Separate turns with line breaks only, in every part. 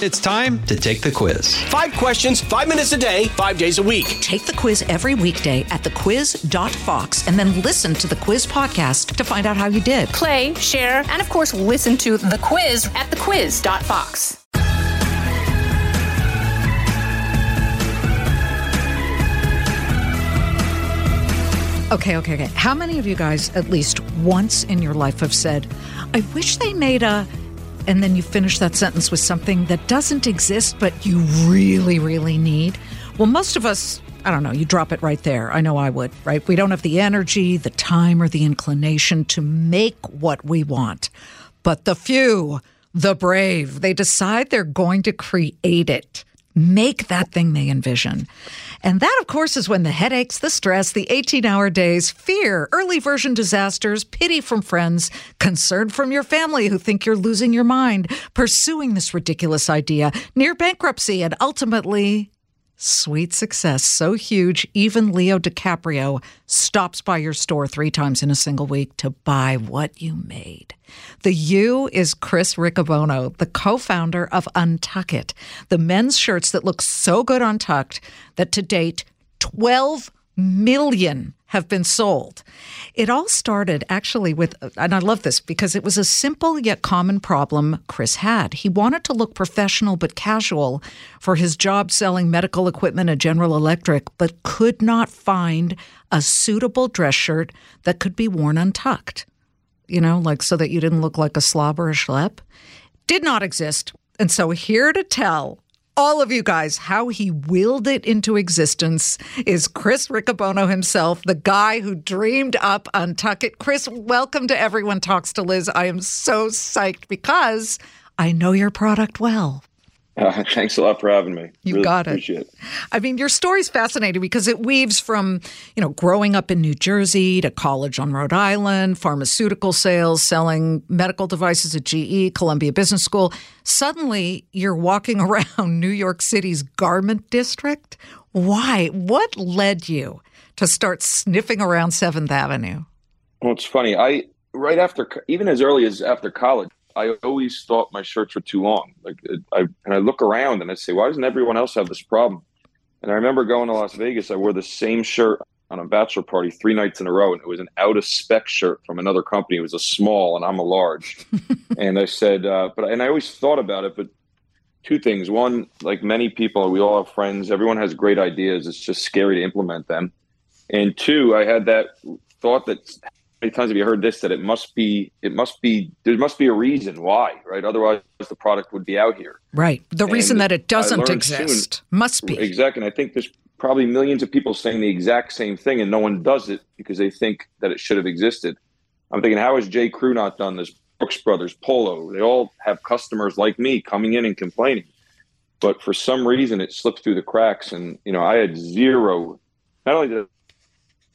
It's time to take the quiz.
Five questions, five minutes a day, five days a week.
Take the quiz every weekday at thequiz.fox and then listen to the quiz podcast to find out how you did.
Play, share, and of course, listen to the quiz at thequiz.fox.
Okay, okay, okay. How many of you guys, at least once in your life, have said, I wish they made a and then you finish that sentence with something that doesn't exist but you really, really need. Well, most of us, I don't know, you drop it right there. I know I would, right? We don't have the energy, the time, or the inclination to make what we want. But the few, the brave, they decide they're going to create it make that thing they envision. And that, of course, is when the headaches, the stress, the 18 hour days, fear, early version disasters, pity from friends, concern from your family who think you're losing your mind, pursuing this ridiculous idea, near bankruptcy, and ultimately Sweet success, so huge, even Leo DiCaprio stops by your store three times in a single week to buy what you made. The you is Chris Riccobono, the co founder of Untuckit, the men's shirts that look so good untucked that to date, 12 million have been sold. It all started actually with, and I love this because it was a simple yet common problem Chris had. He wanted to look professional but casual for his job selling medical equipment at General Electric, but could not find a suitable dress shirt that could be worn untucked. You know, like so that you didn't look like a slob or a schlep. Did not exist. And so, here to tell all of you guys how he willed it into existence is Chris Riccobono himself, the guy who dreamed up Untuckit. Chris, welcome to Everyone Talks to Liz. I am so psyched because I know your product well.
Uh, thanks a lot for having me.
You
really
got
it.
it. I mean, your story's fascinating because it weaves from, you know, growing up in New Jersey to college on Rhode Island, pharmaceutical sales, selling medical devices at GE, Columbia Business School. Suddenly, you're walking around New York City's garment district. Why? What led you to start sniffing around 7th Avenue?
Well, it's funny. I right after even as early as after college, I always thought my shirts were too long. Like I and I look around and I say, why doesn't everyone else have this problem? And I remember going to Las Vegas. I wore the same shirt on a bachelor party three nights in a row, and it was an out of spec shirt from another company. It was a small, and I'm a large. and I said, uh, but and I always thought about it, but two things. One, like many people, we all have friends. Everyone has great ideas. It's just scary to implement them. And two, I had that thought that many times have you heard this that it must be it must be there must be a reason why right? Otherwise the product would be out here.
Right. The and reason that it doesn't exist soon, must be.
Exactly. And i think there's probably millions of people saying the exact same thing and no one does it because they think that it should have existed. I'm thinking how has j. Crew not done this? Brooks brothers polo they all have customers like me coming in and complaining. But for some reason it slipped through the cracks and you know i had zero not only did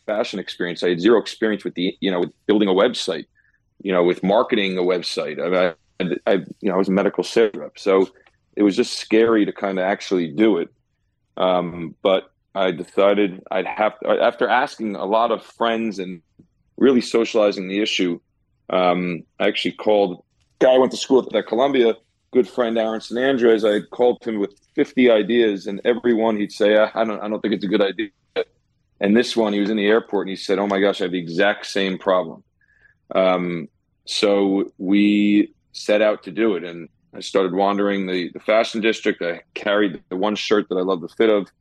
fashion experience. I had zero experience with the, you know, with building a website, you know, with marketing a website. I, I, I you know, I was a medical sales rep, so it was just scary to kind of actually do it. Um, but I decided I'd have to, after asking a lot of friends and really socializing the issue. Um, I actually called guy I went to school at Columbia, good friend Aaron Sanandres. I called him with 50 ideas, and every one he'd say, "I don't, I don't think it's a good idea." And this one, he was in the airport and he said, "Oh my gosh, I have the exact same problem." Um, so we set out to do it, and I started wandering the, the fashion district. I carried the one shirt that I love the fit of,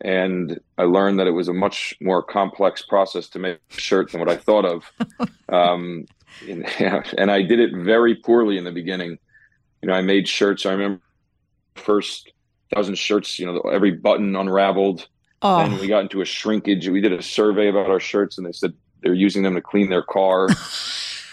and I learned that it was a much more complex process to make a shirt than what I thought of. um, and, and I did it very poorly in the beginning. You know, I made shirts. I remember first thousand shirts. You know, every button unraveled. Oh. And we got into a shrinkage. We did a survey about our shirts, and they said they're using them to clean their car.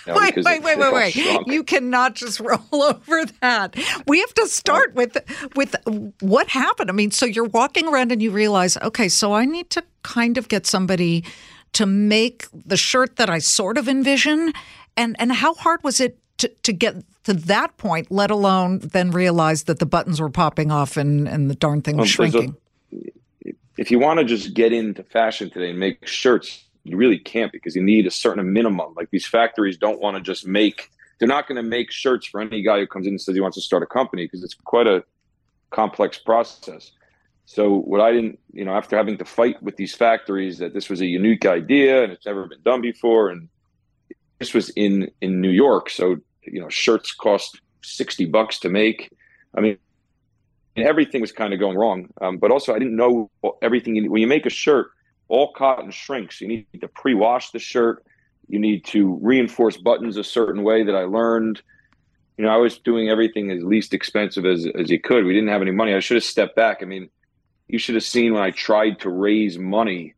You know, wait, wait, wait, wait, wait! You cannot just roll over that. We have to start with with what happened. I mean, so you're walking around and you realize, okay, so I need to kind of get somebody to make the shirt that I sort of envision. And and how hard was it to, to get to that point, let alone then realize that the buttons were popping off and, and the darn thing was um, shrinking?
If you want to just get into fashion today and make shirts, you really can't because you need a certain minimum. Like these factories don't want to just make, they're not going to make shirts for any guy who comes in and says he wants to start a company because it's quite a complex process. So what I didn't, you know, after having to fight with these factories that this was a unique idea and it's never been done before, and this was in in New York, so you know, shirts cost sixty bucks to make. I mean, everything was kind of going wrong. Um, but also, I didn't know everything. When you make a shirt, all cotton shrinks. You need to pre-wash the shirt. You need to reinforce buttons a certain way that I learned. You know, I was doing everything as least expensive as as you could. We didn't have any money. I should have stepped back. I mean, you should have seen when I tried to raise money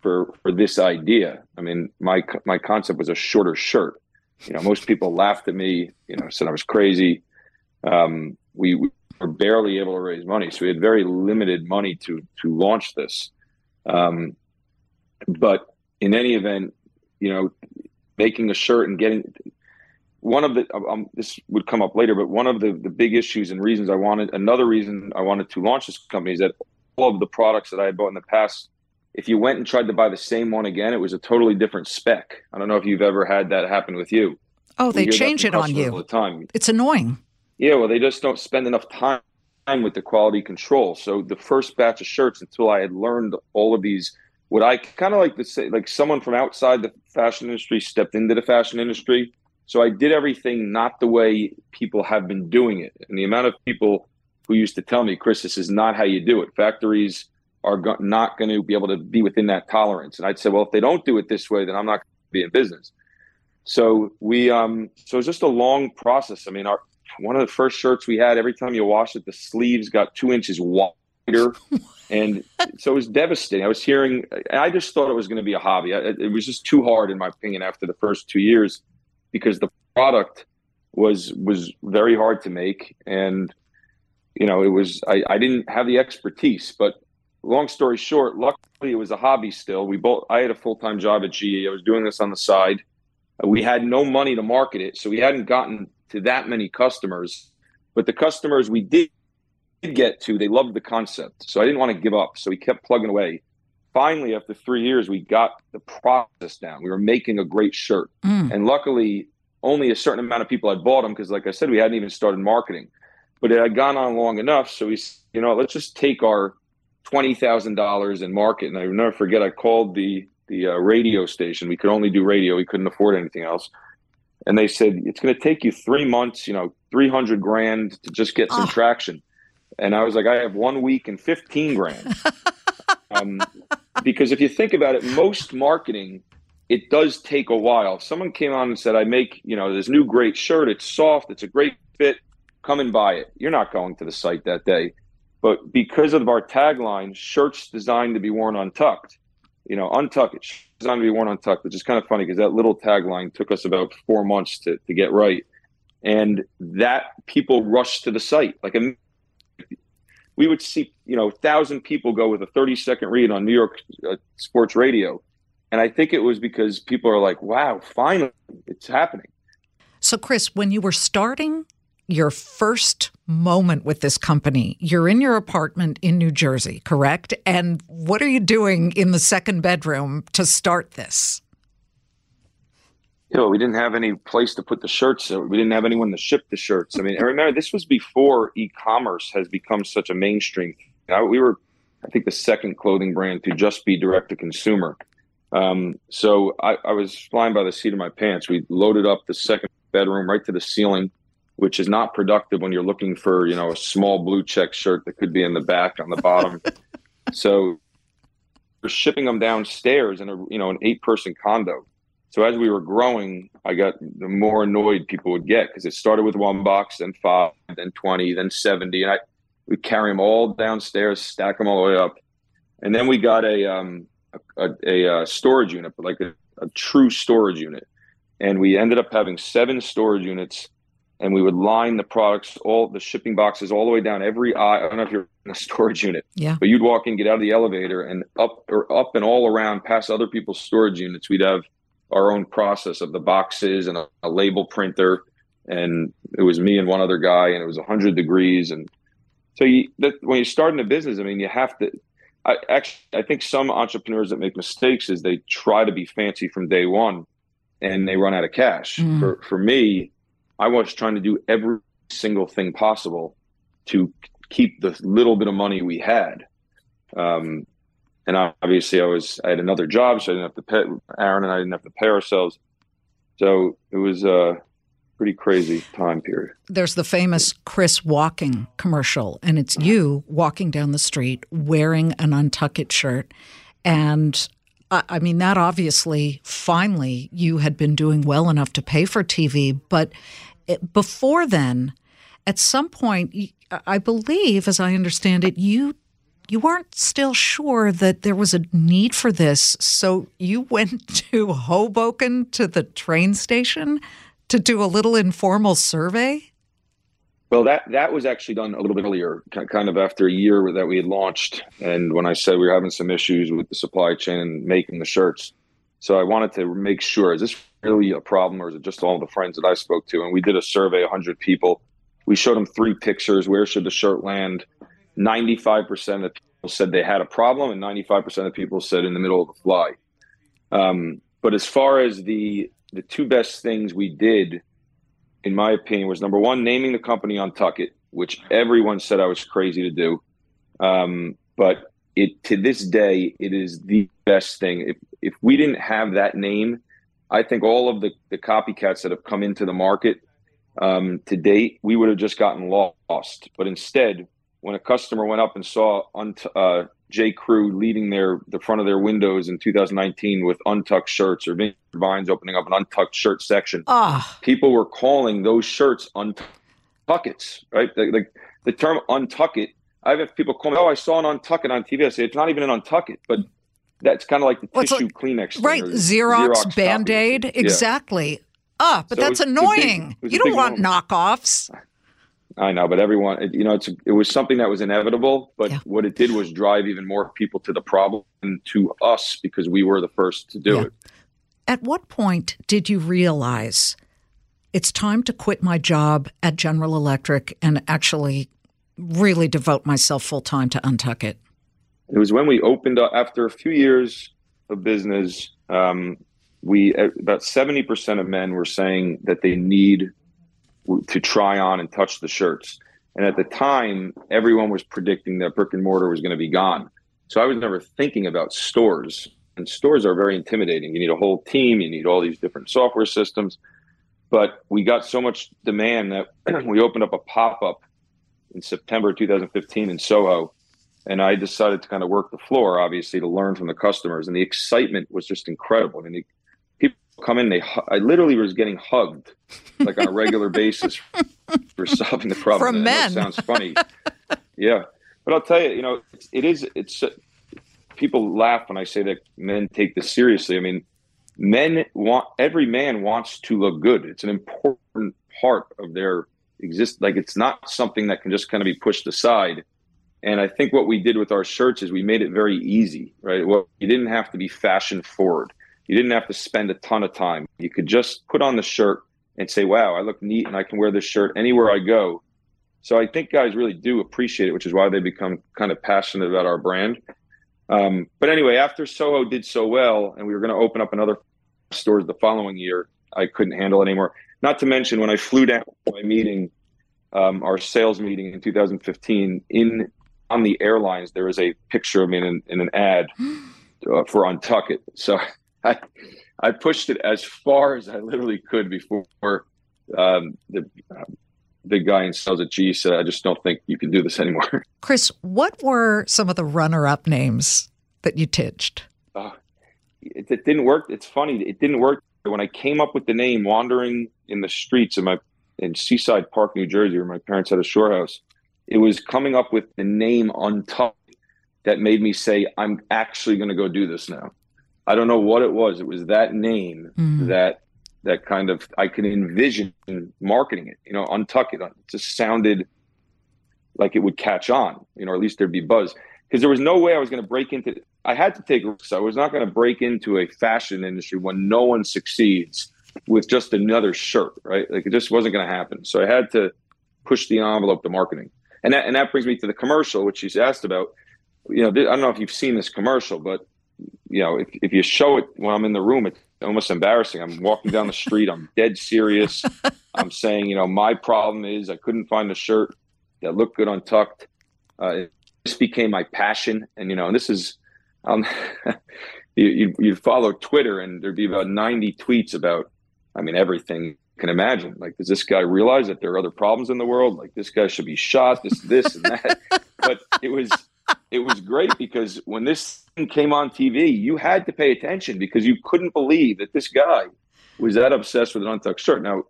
for for this idea. I mean, my my concept was a shorter shirt. You know, most people laughed at me. You know, said I was crazy. Um, we, we were barely able to raise money, so we had very limited money to to launch this. Um, but in any event, you know, making a shirt and getting one of the um, this would come up later, but one of the the big issues and reasons I wanted another reason I wanted to launch this company is that all of the products that I had bought in the past, if you went and tried to buy the same one again, it was a totally different spec. I don't know if you've ever had that happen with you.
Oh, they change it on you.
All the time.
It's annoying.
Yeah, well, they just don't spend enough time with the quality control. So the first batch of shirts, until I had learned all of these, what I kind of like to say, like someone from outside the fashion industry stepped into the fashion industry. So I did everything not the way people have been doing it. And the amount of people who used to tell me, Chris, this is not how you do it. Factories are go- not going to be able to be within that tolerance. And I'd say, well, if they don't do it this way, then I'm not going to be in business. So we, um, so it's just a long process. I mean, our one of the first shirts we had, every time you wash it, the sleeves got two inches wider. and so it was devastating. I was hearing, I just thought it was going to be a hobby. It was just too hard, in my opinion, after the first two years, because the product was was very hard to make, and you know, it was I, I didn't have the expertise. But long story short, luckily it was a hobby still. We both I had a full time job at GE. I was doing this on the side. We had no money to market it, so we hadn't gotten to that many customers. But the customers we did get to, they loved the concept. So I didn't want to give up. So we kept plugging away. Finally, after three years, we got the process down. We were making a great shirt. Mm. And luckily, only a certain amount of people had bought them because, like I said, we hadn't even started marketing. But it had gone on long enough. So we, you know, let's just take our $20,000 and market. And I never forget, I called the, the uh, radio station. We could only do radio, we couldn't afford anything else and they said it's going to take you three months, you know, three hundred grand to just get some oh. traction. And I was like, I have one week and fifteen grand. um, because if you think about it, most marketing it does take a while. If someone came on and said, "I make you know this new great shirt. It's soft. It's a great fit. Come and buy it." You're not going to the site that day. But because of our tagline, shirts designed to be worn untucked, you know, untuck it, to be worn untucked, which is kind of funny because that little tagline took us about four months to, to get right. And that people rushed to the site. Like a, we would see, you know, thousand people go with a 30 second read on New York uh, sports radio. And I think it was because people are like, wow, finally it's happening.
So, Chris, when you were starting your first moment with this company. You're in your apartment in New Jersey, correct? And what are you doing in the second bedroom to start this?
You know, we didn't have any place to put the shirts. We didn't have anyone to ship the shirts. I mean, I remember this was before e-commerce has become such a mainstream. we were, I think, the second clothing brand to just be direct to consumer. Um, so I, I was flying by the seat of my pants. We loaded up the second bedroom right to the ceiling which is not productive when you're looking for you know a small blue check shirt that could be in the back on the bottom. so we're shipping them downstairs in a you know an eight person condo. So as we were growing, I got the more annoyed people would get because it started with one box, then five, then twenty, then seventy, and I we carry them all downstairs, stack them all the way up, and then we got a um a, a, a storage unit, but like a, a true storage unit, and we ended up having seven storage units and we would line the products, all the shipping boxes, all the way down every aisle. I don't know if you're in a storage unit,
yeah.
But you'd walk in, get out of the elevator, and up or up and all around, past other people's storage units, we'd have our own process of the boxes and a, a label printer, and it was me and one other guy, and it was hundred degrees, and so you, that, when you start in a business, I mean, you have to. I actually, I think some entrepreneurs that make mistakes is they try to be fancy from day one, and they run out of cash. Mm. For for me I was trying to do every single thing possible to keep the little bit of money we had. Um, and obviously, I was I had another job, so I didn't have to pay Aaron and I didn't have to pay ourselves. So it was a pretty crazy time period.
There's the famous Chris walking commercial, and it's you walking down the street wearing an Untuckit shirt, and I mean, that obviously, finally, you had been doing well enough to pay for TV. But it, before then, at some point, I believe, as I understand it, you you weren't still sure that there was a need for this. So you went to Hoboken to the train station to do a little informal survey.
Well, that that was actually done a little bit earlier, kind of after a year that we had launched, and when I said we were having some issues with the supply chain and making the shirts, so I wanted to make sure is this really a problem or is it just all the friends that I spoke to? And we did a survey, 100 people. We showed them three pictures. Where should the shirt land? 95% of people said they had a problem, and 95% of people said in the middle of the fly. Um, but as far as the the two best things we did in my opinion, was number one, naming the company Untuckit, which everyone said I was crazy to do. Um, but it to this day, it is the best thing. If if we didn't have that name, I think all of the, the copycats that have come into the market um, to date, we would have just gotten lost. But instead, when a customer went up and saw unt- uh, J. Crew leading their the front of their windows in 2019 with untucked shirts or Vines opening up an untucked shirt section.
Oh.
People were calling those shirts untuckets, right? Like the, the, term untucket. I've had people call me, oh, I saw an untucket on TV. I say it's not even an untucket, but that's kind of like the well, tissue like, Kleenex,
right? Xerox, Xerox Band Aid, exactly. Ah, but so that's annoying. Big, you don't want moment. knockoffs.
I know, but everyone, you know, it's it was something that was inevitable. But yeah. what it did was drive even more people to the problem and to us because we were the first to do yeah. it.
At what point did you realize it's time to quit my job at General Electric and actually really devote myself full time to Untuckit
was when we opened up after a few years of business. Um, we about seventy percent of men were saying that they need to try on and touch the shirts. And at the time, everyone was predicting that brick and mortar was going to be gone. So I was never thinking about stores. And stores are very intimidating. You need a whole team, you need all these different software systems. But we got so much demand that we opened up a pop up in September 2015 in Soho. And I decided to kind of work the floor, obviously, to learn from the customers. And the excitement was just incredible. I mean, the, people come in, they I literally was getting hugged like on a regular basis for solving the problem.
From men.
sounds funny. yeah, but I'll tell you, you know, it's, it is. It's uh, people laugh when I say that men take this seriously. I mean, men want every man wants to look good. It's an important part of their exist. Like it's not something that can just kind of be pushed aside. And I think what we did with our shirts is we made it very easy, right? Well, you didn't have to be fashion forward you didn't have to spend a ton of time. You could just put on the shirt and say, wow, I look neat and I can wear this shirt anywhere I go. So I think guys really do appreciate it, which is why they become kind of passionate about our brand. Um, but anyway, after Soho did so well and we were going to open up another stores the following year, I couldn't handle it anymore. Not to mention when I flew down to my meeting, um, our sales meeting in 2015, in on the airlines there was a picture of me in, in an ad uh, for Untuckit. So I, I pushed it as far as I literally could before um, the uh, big guy in sales at G said, I just don't think you can do this anymore.
Chris, what were some of the runner up names that you pitched? Uh,
it, it, didn't work. It's funny. It didn't work. When I came up with the name Wandering in the Streets in my in Seaside Park, New Jersey, where my parents had a shore house, it was coming up with the name Untuckit that made me say, I'm actually going to go do this now. I don't know what it was. It was that name mm. that that kind of I can envision marketing it. You know, untuck it. It just sounded like it would catch on. You know, or at least there'd be buzz because there was no way I was going to break into. I had to take risks. I was not going to break into a fashion industry when no one succeeds with just another shirt, right? Like it just wasn't going to happen. So I had to push the envelope to marketing, and that and that brings me to the commercial, which she's asked about. You know, I don't know if you've seen this commercial, but you know, if, if you show it when I'm in the room, it's almost embarrassing. I'm walking down the street, I'm dead serious. I'm saying, you know, my problem is I couldn't find a shirt that looked good untucked. Uh, this became my passion, and you know, and this is, um, you you follow Twitter, and there'd be about ninety tweets about, I mean, everything you can imagine. Like, does this guy realize that there are other problems in the world? Like, this guy should be shot. This, this, and that. but it was it was great because when this thing came on TV, you had to pay attention because you couldn't believe that this guy was that obsessed with an untucked shirt. Now,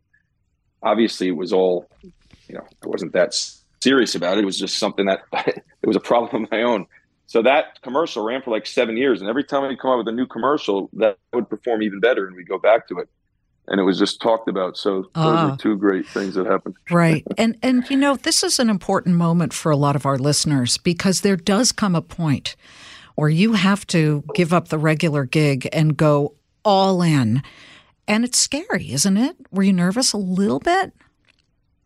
obviously, it was all, you know, I wasn't that serious about it. It was just something that it was a problem of my own. So that commercial ran for like seven years, and every time I come out with a new commercial, that would perform even better, and we go back to it and it was just talked about. So those are ah. two great things that happened.
right, and and you know this is an important moment for a lot of our listeners because there does come a point where you have to give up the regular gig and go all in, and it's scary, isn't it? Were you nervous a little bit?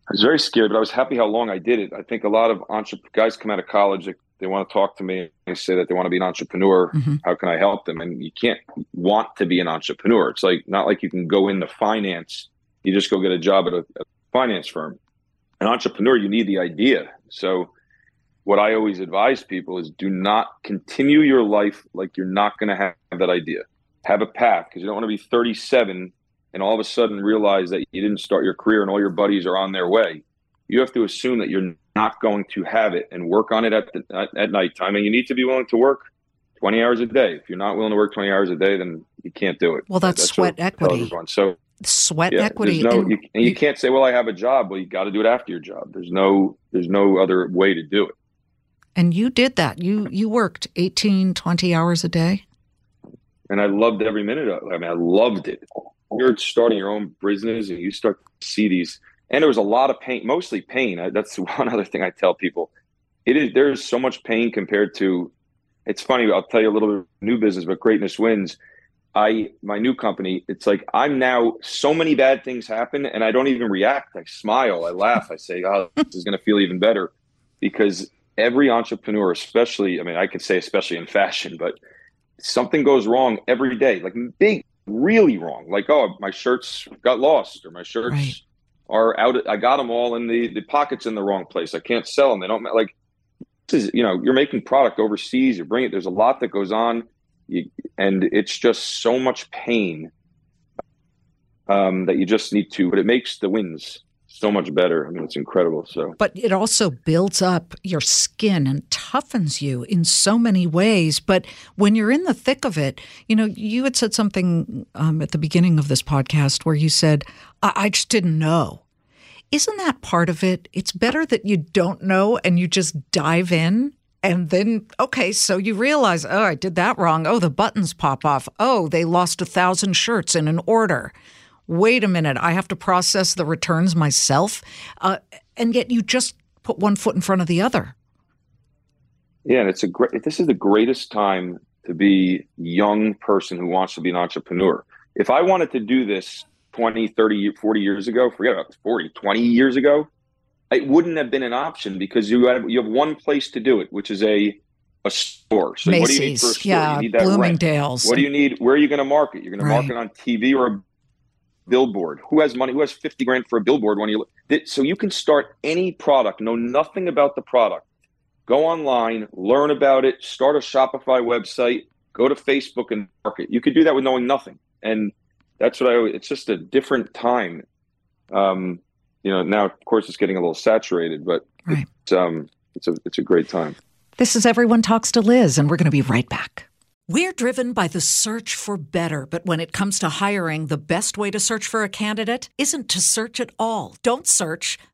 I was very scared, but I was happy how long I did it. I think a lot of entre- guys come out of college they want to talk to me and say that they want to be an entrepreneur. Mm-hmm. How can I help them? And you can't want to be an entrepreneur. It's like not like you can go into finance. You just go get a job at a, a finance firm. An entrepreneur, you need the idea. So what I always advise people is do not continue your life like you're not going to have that idea. Have a path because you don't want to be 37 and all of a sudden realize that you didn't start your career and all your buddies are on their way. You have to assume that you're not going to have it and work on it at, the, at, at nighttime. And you need to be willing to work 20 hours a day. If you're not willing to work 20 hours a day, then you can't do it.
Well, that's, that's sweat equity.
So
sweat yeah, equity.
No, and you, and you, can't say, well, I have a job. Well, you got to do it after your job. There's no, there's no other way to do it.
And you did that. You, you worked 18, 20 hours a day.
And I loved every minute of it. I mean, I loved it. You're starting your own business and you start to see these and there was a lot of pain, mostly pain. That's one other thing I tell people. It is there's so much pain compared to. It's funny. I'll tell you a little bit of new business, but greatness wins. I my new company. It's like I'm now so many bad things happen, and I don't even react. I smile, I laugh, I say, "Oh, this is going to feel even better," because every entrepreneur, especially, I mean, I could say especially in fashion, but something goes wrong every day, like big, really wrong. Like, oh, my shirts got lost, or my shirts. Right are out. I got them all in the the pockets in the wrong place. I can't sell them. They don't like. This is you know you're making product overseas. You bring it. There's a lot that goes on, you, and it's just so much pain um, that you just need to. But it makes the wins so much better. I mean, it's incredible. So,
but it also builds up your skin and toughens you in so many ways. But when you're in the thick of it, you know, you had said something um, at the beginning of this podcast where you said, I, I just didn't know." Isn't that part of it? It's better that you don't know and you just dive in and then, okay, so you realize, oh, I did that wrong. Oh, the buttons pop off. Oh, they lost a thousand shirts in an order. Wait a minute, I have to process the returns myself. Uh, and yet you just put one foot in front of the other.
Yeah, and it's a great, this is the greatest time to be young person who wants to be an entrepreneur. If I wanted to do this 20, 30, 40 years ago, forget about 40, 20 years ago, it wouldn't have been an option because you have you have one place to do it, which is a a store.
So Macy's, what do you need for a store? Yeah, you need that Bloomingdale's.
Rent. What do you need? Where are you going to market? You're going right. to market on TV or a billboard. Who has money? Who has 50 grand for a billboard when you so you can start any product, know nothing about the product. Go online, learn about it, start a Shopify website, go to Facebook and market. You could do that with knowing nothing. And that's what I. It's just a different time. Um, you know, now of course it's getting a little saturated, but right. it's um, it's a it's a great time.
This is Everyone Talks to Liz, and we're going to be right back. We're driven by the search for better, but when it comes to hiring, the best way to search for a candidate isn't to search at all. Don't search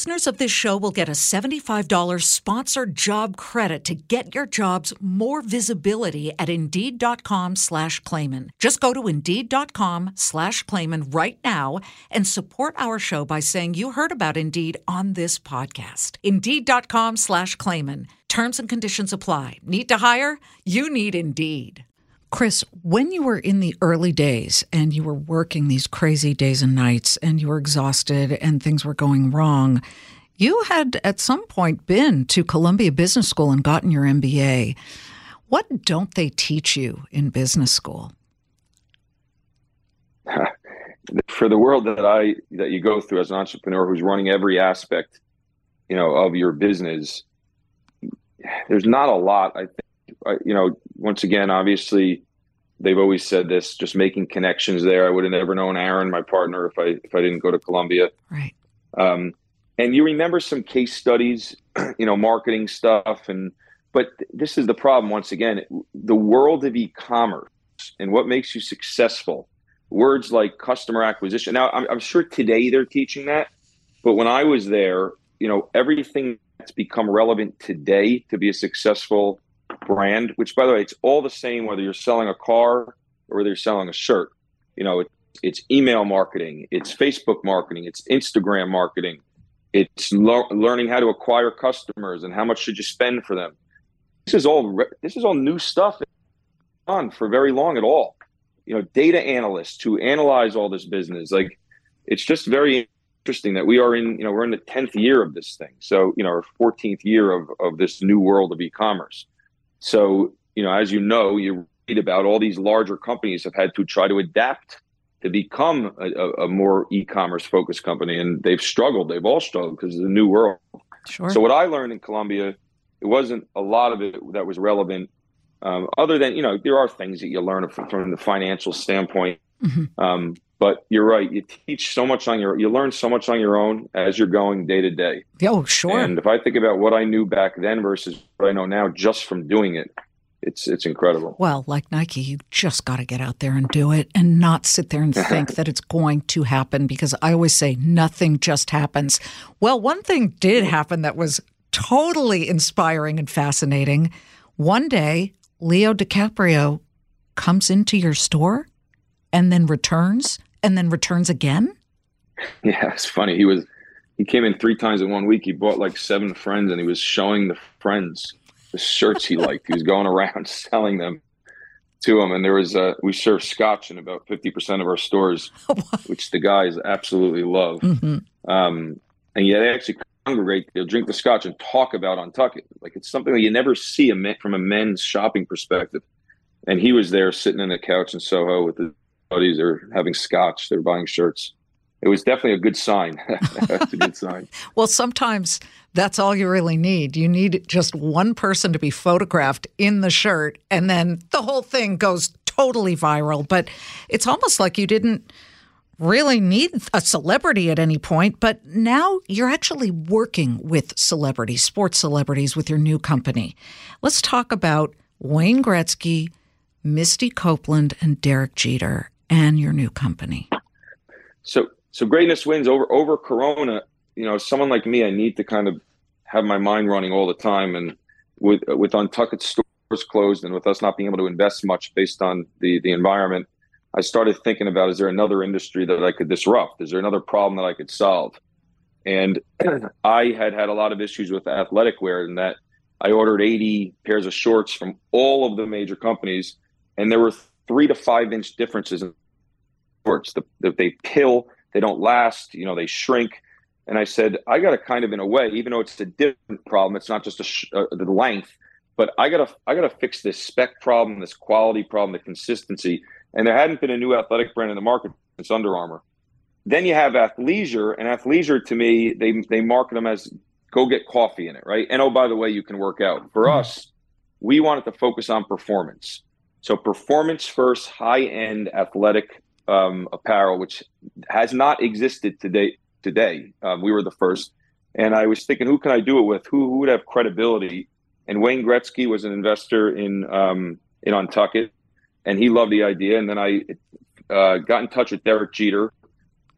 listeners of this show will get a $75 sponsored job credit to get your jobs more visibility at Indeed.com slash Claman. Just go to Indeed.com slash Claman right now and support our show by saying you heard about Indeed on this podcast. Indeed.com slash Claman. Terms and conditions apply. Need to hire? You need Indeed. Chris, when you were in the early days and you were working these crazy days and nights and you were exhausted and things were going wrong, you had at some point been to Columbia Business School and gotten your MBA. What don't they teach you in business school?
For the world that I that you go through as an entrepreneur who's running every aspect, you know, of your business, there's not a lot. I think, you know, once again, obviously, they've always said this: just making connections there. I would have never known Aaron, my partner, if I if I didn't go to Columbia.
Right.
Um, and you remember some case studies, you know, marketing stuff, and but this is the problem. Once again, the world of e-commerce and what makes you successful. Words like customer acquisition. Now, I'm, I'm sure today they're teaching that, but when I was there, you know, everything that's become relevant today to be a successful brand, which by the way, it's all the same whether you're selling a car or whether you're selling a shirt. You know, it, it's email marketing, it's Facebook marketing, it's Instagram marketing, it's lo- learning how to acquire customers and how much should you spend for them. This is all re- this is all new stuff on for very long at all. You know, data analysts to analyze all this business, like it's just very interesting that we are in, you know, we're in the 10th year of this thing. So, you know, our 14th year of, of this new world of e-commerce. So, you know, as you know, you read about all these larger companies have had to try to adapt to become a, a more e-commerce focused company, and they've struggled. They've all struggled because of the new world.
Sure.
So, what I learned in Columbia, it wasn't a lot of it that was relevant. Um, other than you know, there are things that you learn from, from the financial standpoint. Mm-hmm. Um, but you're right. You teach so much on your, you learn so much on your own as you're going day to day.
Oh, sure.
And if I think about what I knew back then versus what I know now, just from doing it, it's it's incredible.
Well, like Nike, you just got to get out there and do it, and not sit there and think that it's going to happen. Because I always say nothing just happens. Well, one thing did happen that was totally inspiring and fascinating. One day, Leo DiCaprio comes into your store and then returns and then returns again?
Yeah, it's funny. He was he came in three times in one week. He bought like seven friends and he was showing the friends the shirts he liked. He was going around selling them to them. And there was uh, we serve scotch in about fifty percent of our stores, which the guys absolutely love. Mm-hmm. Um, and yeah, they actually congregate. They'll drink the scotch and talk about Untuckit. Like it's something that you never see a man, from a men's shopping perspective. And he was there sitting in the couch in Soho with his buddies are having scotch. They're buying shirts. It was definitely a good sign. a good sign.
well, sometimes that's all you really need. You need just one person to be photographed in the shirt, and then the whole thing goes totally viral. But it's almost like you didn't really need a celebrity at any point, but now you're actually working with celebrities, sports celebrities, with your new company. Let's talk about Wayne Gretzky, Misty Copeland, and Derek Jeter and your new company?
So, so greatness wins over over Corona. You know, someone like me, I need to kind of have my mind running all the time, and with with Untuckit stores closed, and with us not being able to invest much based on the the environment, I started thinking about: is there another industry that I could disrupt? Is there another problem that I could solve? And I had had a lot of issues with athletic wear, and that I ordered 80 pairs of shorts from all of the major companies, and there were three to five inch differences in shorts. The, the, they pill, they don't last, you know, they shrink. And I said, I got to kind of, in a way, even though it's a different problem, it's not just a sh- uh, the length, but I got to, I got to fix this spec problem, this quality problem, the consistency. And there hadn't been a new athletic brand in the market since Under Armour. Then you have athleisure, and athleisure to me, they they market them as go get coffee in it, right? And oh, by the way, you can work out. For mm-hmm. us, we wanted to focus on performance. So performance first, high end athletic um, apparel, which has not existed today. Today, um, we were the first, and I was thinking, who can I do it with? Who, who would have credibility? And Wayne Gretzky was an investor in um, in Untuckit, and he loved the idea. And then I uh, got in touch with Derek Jeter,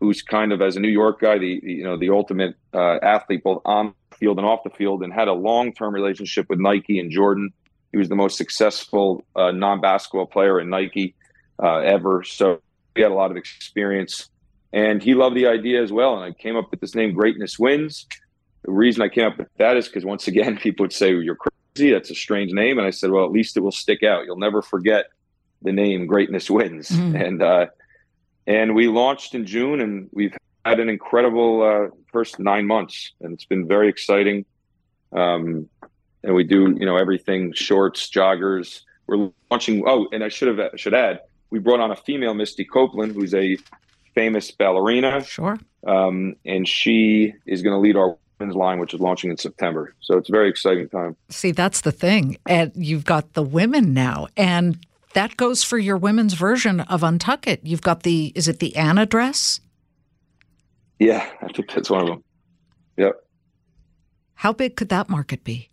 who's kind of as a New York guy, the you know the ultimate uh, athlete, both on the field and off the field, and had a long term relationship with Nike and Jordan. He was the most successful uh, non-basketball player in Nike uh, ever. So had a lot of experience, and he loved the idea as well. And I came up with this name, Greatness Wins. The reason I came up with that is because once again, people would say well, you're crazy. That's a strange name. And I said, well, at least it will stick out. You'll never forget the name Greatness Wins.
Mhm.
And, uh, and we launched in June and we've had an incredible uh, first nine months and it's been very exciting. Um, and we do, you know, everything shorts, joggers. We're launching. Oh, and I should have should add, we brought on a female, Misty Copeland, who's a famous ballerina,
Sure.
um, and she is going to lead our women's line, which is launching in September. So it's a very exciting time.
See, that's the thing. And you've got the women now. And that goes for your women's version of Untuckit. You've got the, is it the Anna dress?
Yeah, I think that's one of them. Yep.
How big could that market be?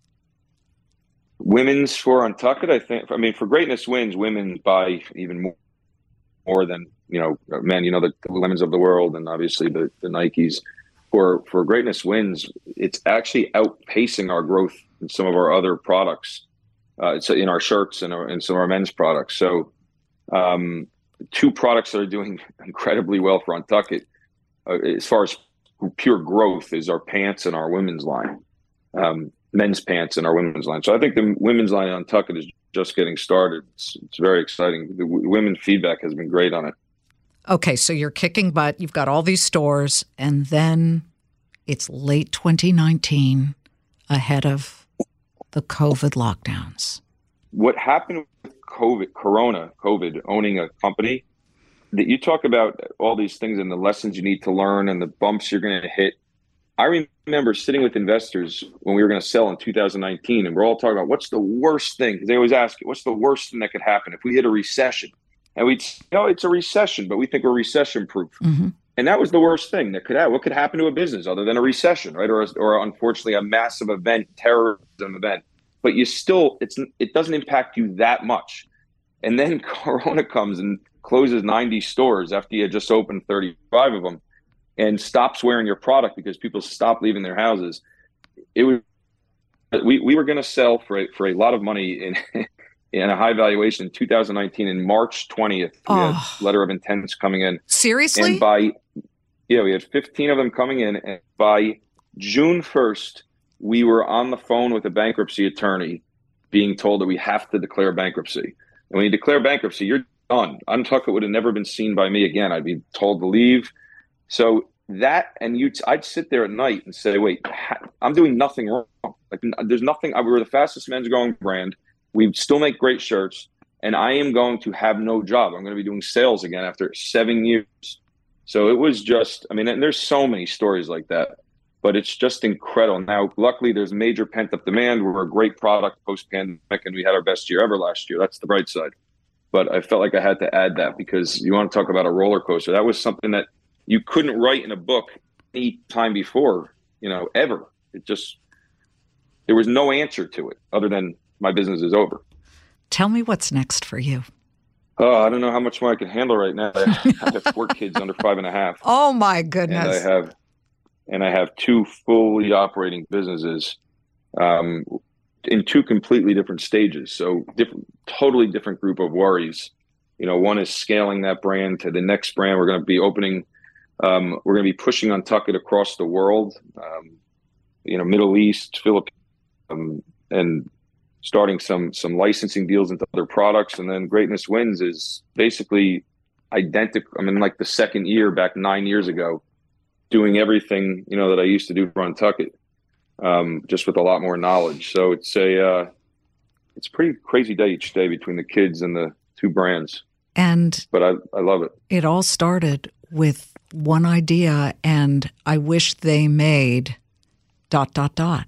Women's for Untucked, I think. I mean, for Greatness Wins, women buy even more, more than you know men. You know the, the lemons of the world, and obviously the the Nikes. For for Greatness Wins, it's actually outpacing our growth in some of our other products. Uh, it's in our shirts and, and some of our men's products. So, um, two products that are doing incredibly well for Untucked, uh, as far as pure growth, is our pants and our women's line. Um, men's pants and our women's line. So I think the women's line Untuckit is just getting started. It's, it's very exciting. The w- women feedback has been great on it.
Okay, so you're kicking butt. You've got all these stores, and then it's late 2019 ahead of the COVID lockdowns.
What happened with COVID, Corona, COVID, owning a company, that you talk about all these things and the lessons you need to learn and the bumps you're going to hit. I remember sitting with investors when we were going to sell in 2019, and we're all talking about what's the worst thing. 'Cause They always ask, what's the worst thing that could happen if we hit a recession? And we'd say, no, it's a recession, but we think we're recession proof.
hmm
And that was the worst thing that could happen. What could happen to a business other than a recession, right? Or, or unfortunately, a massive event, terrorism event. But you still, it's it doesn't impact you that much. And then Corona comes and closes 90 stores after you had just opened 35 of them, and stops wearing your product because people stop leaving their houses. It was we, we were going to sell for a, for a lot of money in in a high valuation in 2019 in March 20th. We
Oh.
letter of intents coming in.
Seriously?
And by yeah, we had 15 of them coming in, and by June 1st, we were on the phone with a bankruptcy attorney, being told that we have to declare bankruptcy. And when you declare bankruptcy, you're done. Untucked would have never been seen by me again. I'd be told to leave. So that, and you, I'd sit there at night and say, "Wait, I'm doing nothing wrong. Like, there's nothing. We were the fastest men's growing brand. We still make great shirts, and I am going to have no job. I'm going to be doing sales again after seven years." So it was just, I mean, and there's so many stories like that, but it's just incredible. Now, luckily, there's major pent up demand. We're a great product post pandemic, and we had our best year ever last year. That's the bright side. But I felt like I had to add that because you want to talk about a roller coaster. That was something that you couldn't write in a book any time before, you know, ever. It just, there was no answer to it other than my business is over.
Tell me what's next for you.
Oh, I don't know how much more I can handle right now. I have four kids under five and a half.
Oh my
and I have and I have two fully operating businesses um, in two completely different stages. So different, totally different group of worries. You know, one is scaling that brand to the next brand. We're going to be opening. Um, we're going to be pushing Untucked across the world. Um, you know, Middle East, Philippines, um, and starting some some licensing deals into other products. And then Greatness Wins is basically identical. I mean, like the second year back nine years ago, doing everything you know that I used to do for Untucked, um, just with a lot more knowledge. So it's a uh, it's a pretty crazy day each day between the kids and the two brands.
and
But I I love it.
it all started with one idea, and I wish they made dot, dot, dot.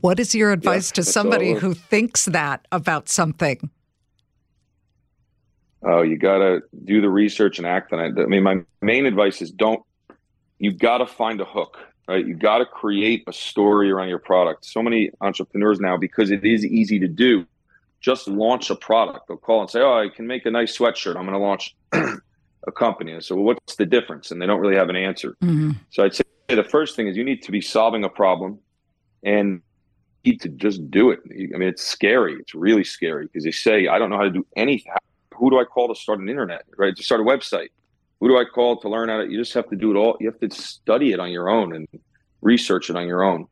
What is your advice to somebody who thinks that about something?
Oh, you got to do the research and act on it. I mean, my main advice is don't, you got to find a hook, right? You got to create a story around your product. So many entrepreneurs now, because it is easy to do, just launch a product. They'll call and say, Oh, I can make a nice sweatshirt. I'm going to launch a company. And so, what's the difference? And they don't really have an answer.
Mhm.
So I'd say the first thing is you need to be solving a problem and you need to just do it. I mean, it's scary. It's really scary because they say, I don't know how to do anything. Who do I call to start an internet, right? To start a website? Who do I call to learn how to? You just have to do it all. You have to study it on your own and research it on your own.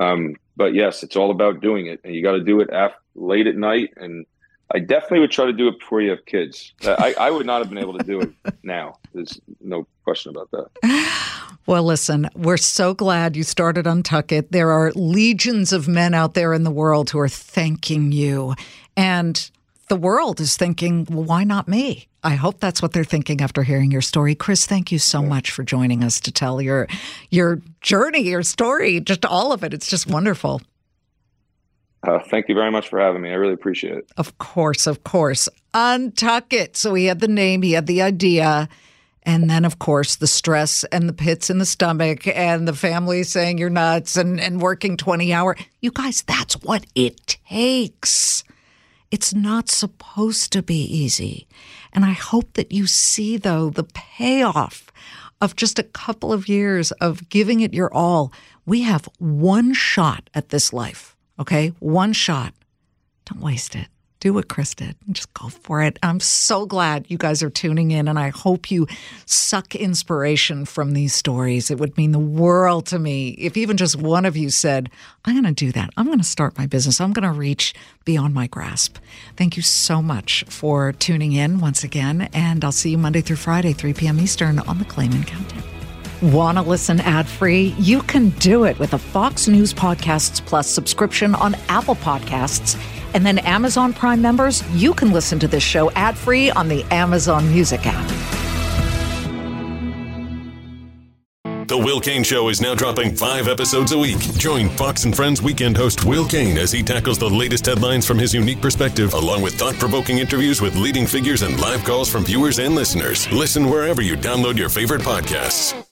Um, but yes, it's all about doing it, and you got to do it after, late at night. And I definitely would try to do it before you have kids. Uh, I, I would not have been able to do it now. There's no question about that.
Well, listen, we're so glad you started Untuckit. There are legions of men out there in the world who are thanking you. And the world is thinking, well, why not me? I hope that's what they're thinking after hearing your story. Chris, thank you so much for joining us to tell your your journey, your story, just all of it. It's just wonderful.
Uh, thank you very much for having me. I really appreciate it.
Of course, of course. Untuckit. So he had the name, he had the idea. And then, of course, the stress and the pits in the stomach and the family saying you're nuts and, and working 20 hour. You guys, that's what it takes. It's not supposed to be easy. And I hope that you see, though, the payoff of just a couple of years of giving it your all. We have one shot at this life, okay? One shot. Don't waste it do what Chris did and just go for it. I'm so glad you guys are tuning in, and I hope you suck inspiration from these stories. It would mean the world to me if even just one of you said, I'm going to do that. I'm going to start my business. I'm going to reach beyond my grasp. Thank you so much for tuning in once again, and I'll see you Monday through Friday, 3 p.m. Eastern on the Claman Countdown. Want to listen ad free? You can do it with a Fox News Podcasts Plus subscription on Apple Podcasts and then Amazon Prime members, you can listen to this show ad free on the Amazon Music app.
The Will Cain Show is now dropping five episodes a week. Join Fox and Friends weekend host Will Cain as he tackles the latest headlines from his unique perspective, along with thought provoking interviews with leading figures and live calls from viewers and listeners. Listen wherever you download your favorite podcasts.